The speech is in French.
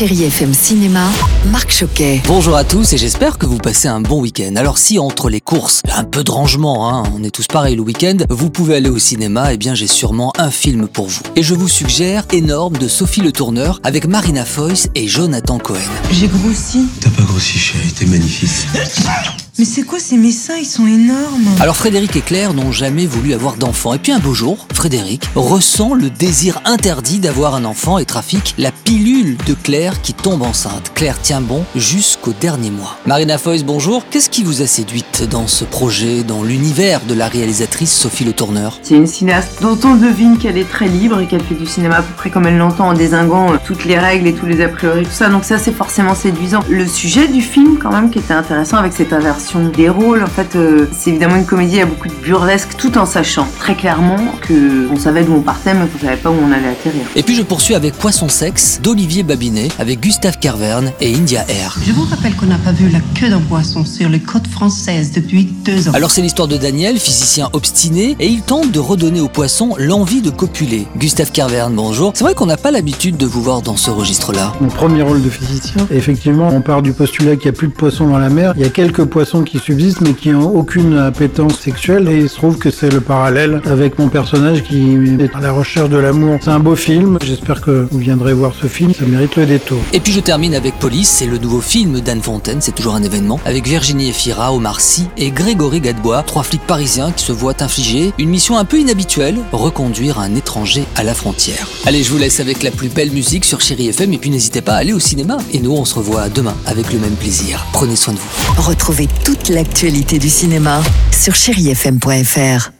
Chérie FM Cinéma, Marc Choquet. Bonjour à tous et j'espère que vous passez un bon week-end. Alors si entre les courses, un peu de rangement, hein, on est tous pareils le week-end, vous pouvez aller au cinéma, eh bien j'ai sûrement un film pour vous. Et je vous suggère Énorme de Sophie Le Tourneur avec Marina Foïs et Jonathan Cohen. J'ai grossi. T'as pas grossi, chérie, t'es magnifique. Mais c'est quoi ces messins? Ils sont énormes. Alors Frédéric et Claire n'ont jamais voulu avoir d'enfant. Et puis un beau jour, Frédéric ressent le désir interdit d'avoir un enfant et trafique la pilule de Claire qui tombe enceinte. Claire tient bon jusqu'au dernier mois. Marina Foïs, bonjour. Qu'est-ce qui vous a séduite dans ce projet, dans l'univers de la réalisatrice Sophie Le Tourneur? C'est une cinéaste dont on devine qu'elle est très libre et qu'elle fait du cinéma à peu près comme elle l'entend en désinguant euh, toutes les règles et tous les a priori, tout ça. Donc ça c'est forcément séduisant. Le sujet du film quand même qui était intéressant avec cette inversion des rôles. En fait, euh, c'est évidemment une comédie, il y a beaucoup de burlesque, tout en sachant très clairement que on savait d'où on partait, mais qu'on savait pas où on allait atterrir. Et puis je poursuis avec Poisson Sexe d'Olivier Babinet, avec Gustave Carverne et India Air. Je vous rappelle qu'on n'a pas vu la queue d'un poisson sur les côtes françaises depuis deux ans. Alors c'est l'histoire de Daniel, physicien obstiné, et il tente de redonner au poisson l'envie de copuler. Gustave Carverne, bonjour. C'est vrai qu'on n'a pas l'habitude de vous voir dans ce registre-là. Mon premier rôle de physicien, effectivement, on part du postulat qu'il n'y a plus de poissons dans la mer. Il y a quelques poissons qui subsistent mais qui n'ont aucune appétence sexuelle et il se trouve que c'est le parallèle avec mon personnage qui est à la recherche de l'amour. C'est un beau film, j'espère que vous viendrez voir ce film, ça mérite le détour. Et puis je termine avec Police, c'est le nouveau film d'Anne Fontaine, c'est toujours un événement, avec Virginie Efira, Omar Sy et Grégory Gadebois, trois flics parisiens qui se voient infliger une mission un peu inhabituelle, reconduire un étranger à la frontière. Allez, je vous laisse avec la plus belle musique sur Chéri FM et puis n'hésitez pas à aller au cinéma. Et nous, on se revoit demain avec le même plaisir. Prenez soin de vous. Retrouvez toute l'actualité du cinéma sur chérifm.fr.